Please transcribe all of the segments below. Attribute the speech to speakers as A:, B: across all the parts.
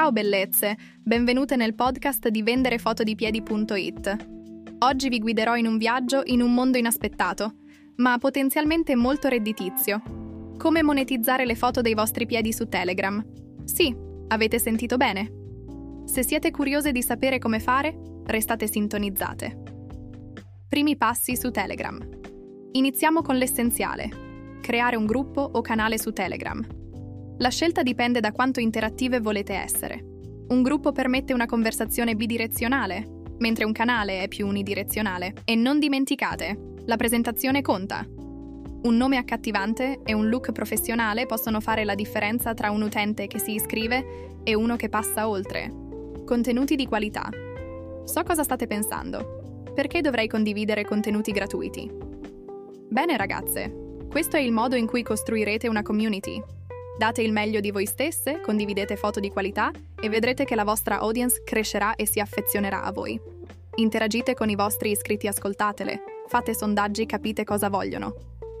A: Ciao bellezze, benvenute nel podcast di vendereFotodipiedi.it. Oggi vi guiderò in un viaggio in un mondo inaspettato, ma potenzialmente molto redditizio. Come monetizzare le foto dei vostri piedi su Telegram. Sì, avete sentito bene. Se siete curiose di sapere come fare, restate sintonizzate. Primi passi su Telegram. Iniziamo con l'essenziale. Creare un gruppo o canale su Telegram. La scelta dipende da quanto interattive volete essere. Un gruppo permette una conversazione bidirezionale, mentre un canale è più unidirezionale. E non dimenticate, la presentazione conta. Un nome accattivante e un look professionale possono fare la differenza tra un utente che si iscrive e uno che passa oltre. Contenuti di qualità. So cosa state pensando. Perché dovrei condividere contenuti gratuiti? Bene ragazze, questo è il modo in cui costruirete una community Date il meglio di voi stesse, condividete foto di qualità e vedrete che la vostra audience crescerà e si affezionerà a voi. Interagite con i vostri iscritti, ascoltatele, fate sondaggi, capite cosa vogliono.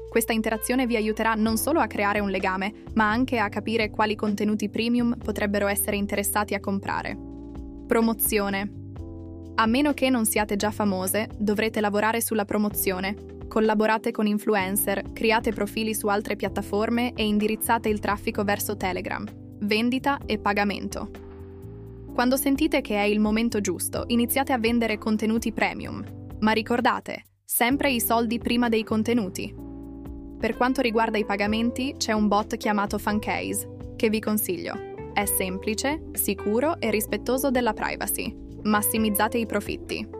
A: Questa interazione vi aiuterà non solo a creare un legame, ma anche a capire quali contenuti premium potrebbero essere interessati a comprare. Promozione. A meno che non siate già famose, dovrete lavorare sulla promozione, collaborate con influencer, create profili su altre piattaforme e indirizzate il traffico verso Telegram, vendita e pagamento. Quando sentite che è il momento giusto, iniziate a vendere contenuti premium, ma ricordate, sempre i soldi prima dei contenuti. Per quanto riguarda i pagamenti, c'è un bot chiamato Funcase, che vi consiglio. È semplice, sicuro e rispettoso della privacy. Massimizzate i profitti.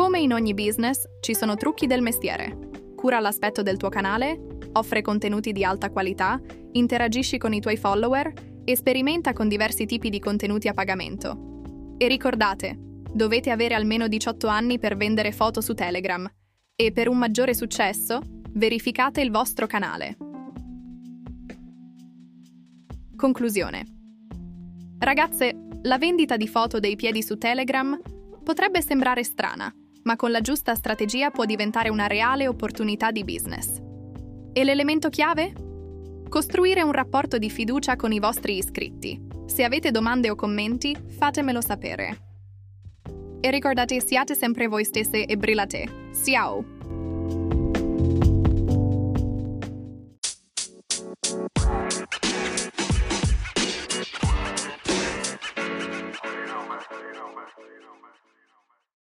A: Come in ogni business, ci sono trucchi del mestiere. Cura l'aspetto del tuo canale, offre contenuti di alta qualità, interagisci con i tuoi follower sperimenta con diversi tipi di contenuti a pagamento. E ricordate, dovete avere almeno 18 anni per vendere foto su Telegram e per un maggiore successo, verificate il vostro canale. Conclusione. Ragazze, la vendita di foto dei piedi su Telegram potrebbe sembrare strana, ma con la giusta strategia può diventare una reale opportunità di business. E l'elemento chiave? Costruire un rapporto di fiducia con i vostri iscritti. Se avete domande o commenti, fatemelo sapere. E ricordate, siate sempre voi stesse e brillate. Ciao!